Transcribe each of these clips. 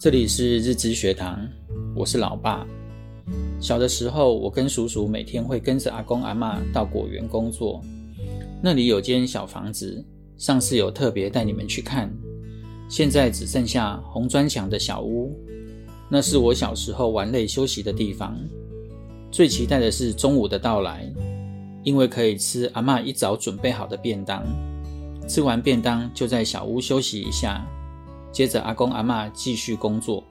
这里是日知学堂，我是老爸。小的时候，我跟叔叔每天会跟着阿公阿嬷到果园工作，那里有间小房子，上次有特别带你们去看。现在只剩下红砖墙的小屋，那是我小时候玩累休息的地方。最期待的是中午的到来，因为可以吃阿嬷一早准备好的便当。吃完便当，就在小屋休息一下，接着阿公阿嬷继续工作。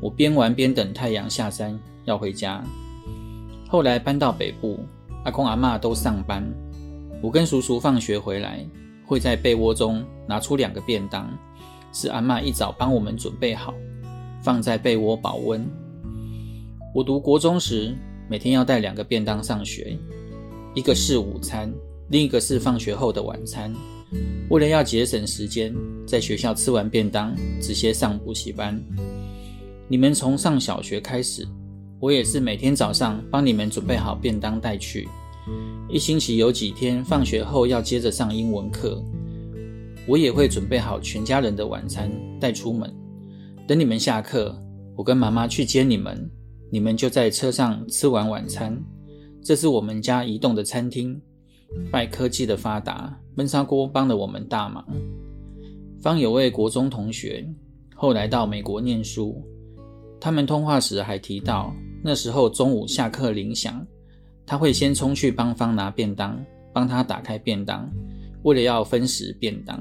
我边玩边等太阳下山，要回家。后来搬到北部，阿公阿嬷都上班，我跟叔叔放学回来，会在被窝中拿出两个便当，是阿嬷一早帮我们准备好，放在被窝保温。我读国中时，每天要带两个便当上学，一个是午餐，另一个是放学后的晚餐。为了要节省时间，在学校吃完便当，直接上补习班。你们从上小学开始，我也是每天早上帮你们准备好便当带去。一星期有几天放学后要接着上英文课，我也会准备好全家人的晚餐带出门。等你们下课，我跟妈妈去接你们，你们就在车上吃完晚餐。这是我们家移动的餐厅。拜科技的发达，焖砂锅帮了我们大忙。方有位国中同学，后来到美国念书。他们通话时还提到，那时候中午下课铃响，他会先冲去帮方拿便当，帮他打开便当，为了要分食便当，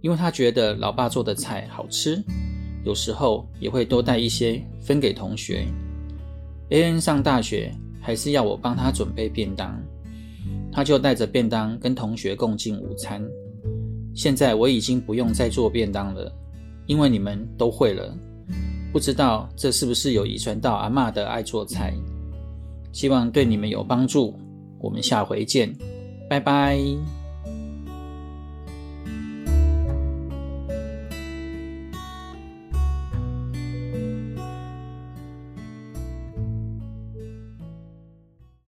因为他觉得老爸做的菜好吃。有时候也会多带一些分给同学。AN 上大学，还是要我帮他准备便当。他就带着便当跟同学共进午餐。现在我已经不用再做便当了，因为你们都会了。不知道这是不是有遗传到阿嬷的爱做菜？希望对你们有帮助。我们下回见，拜拜。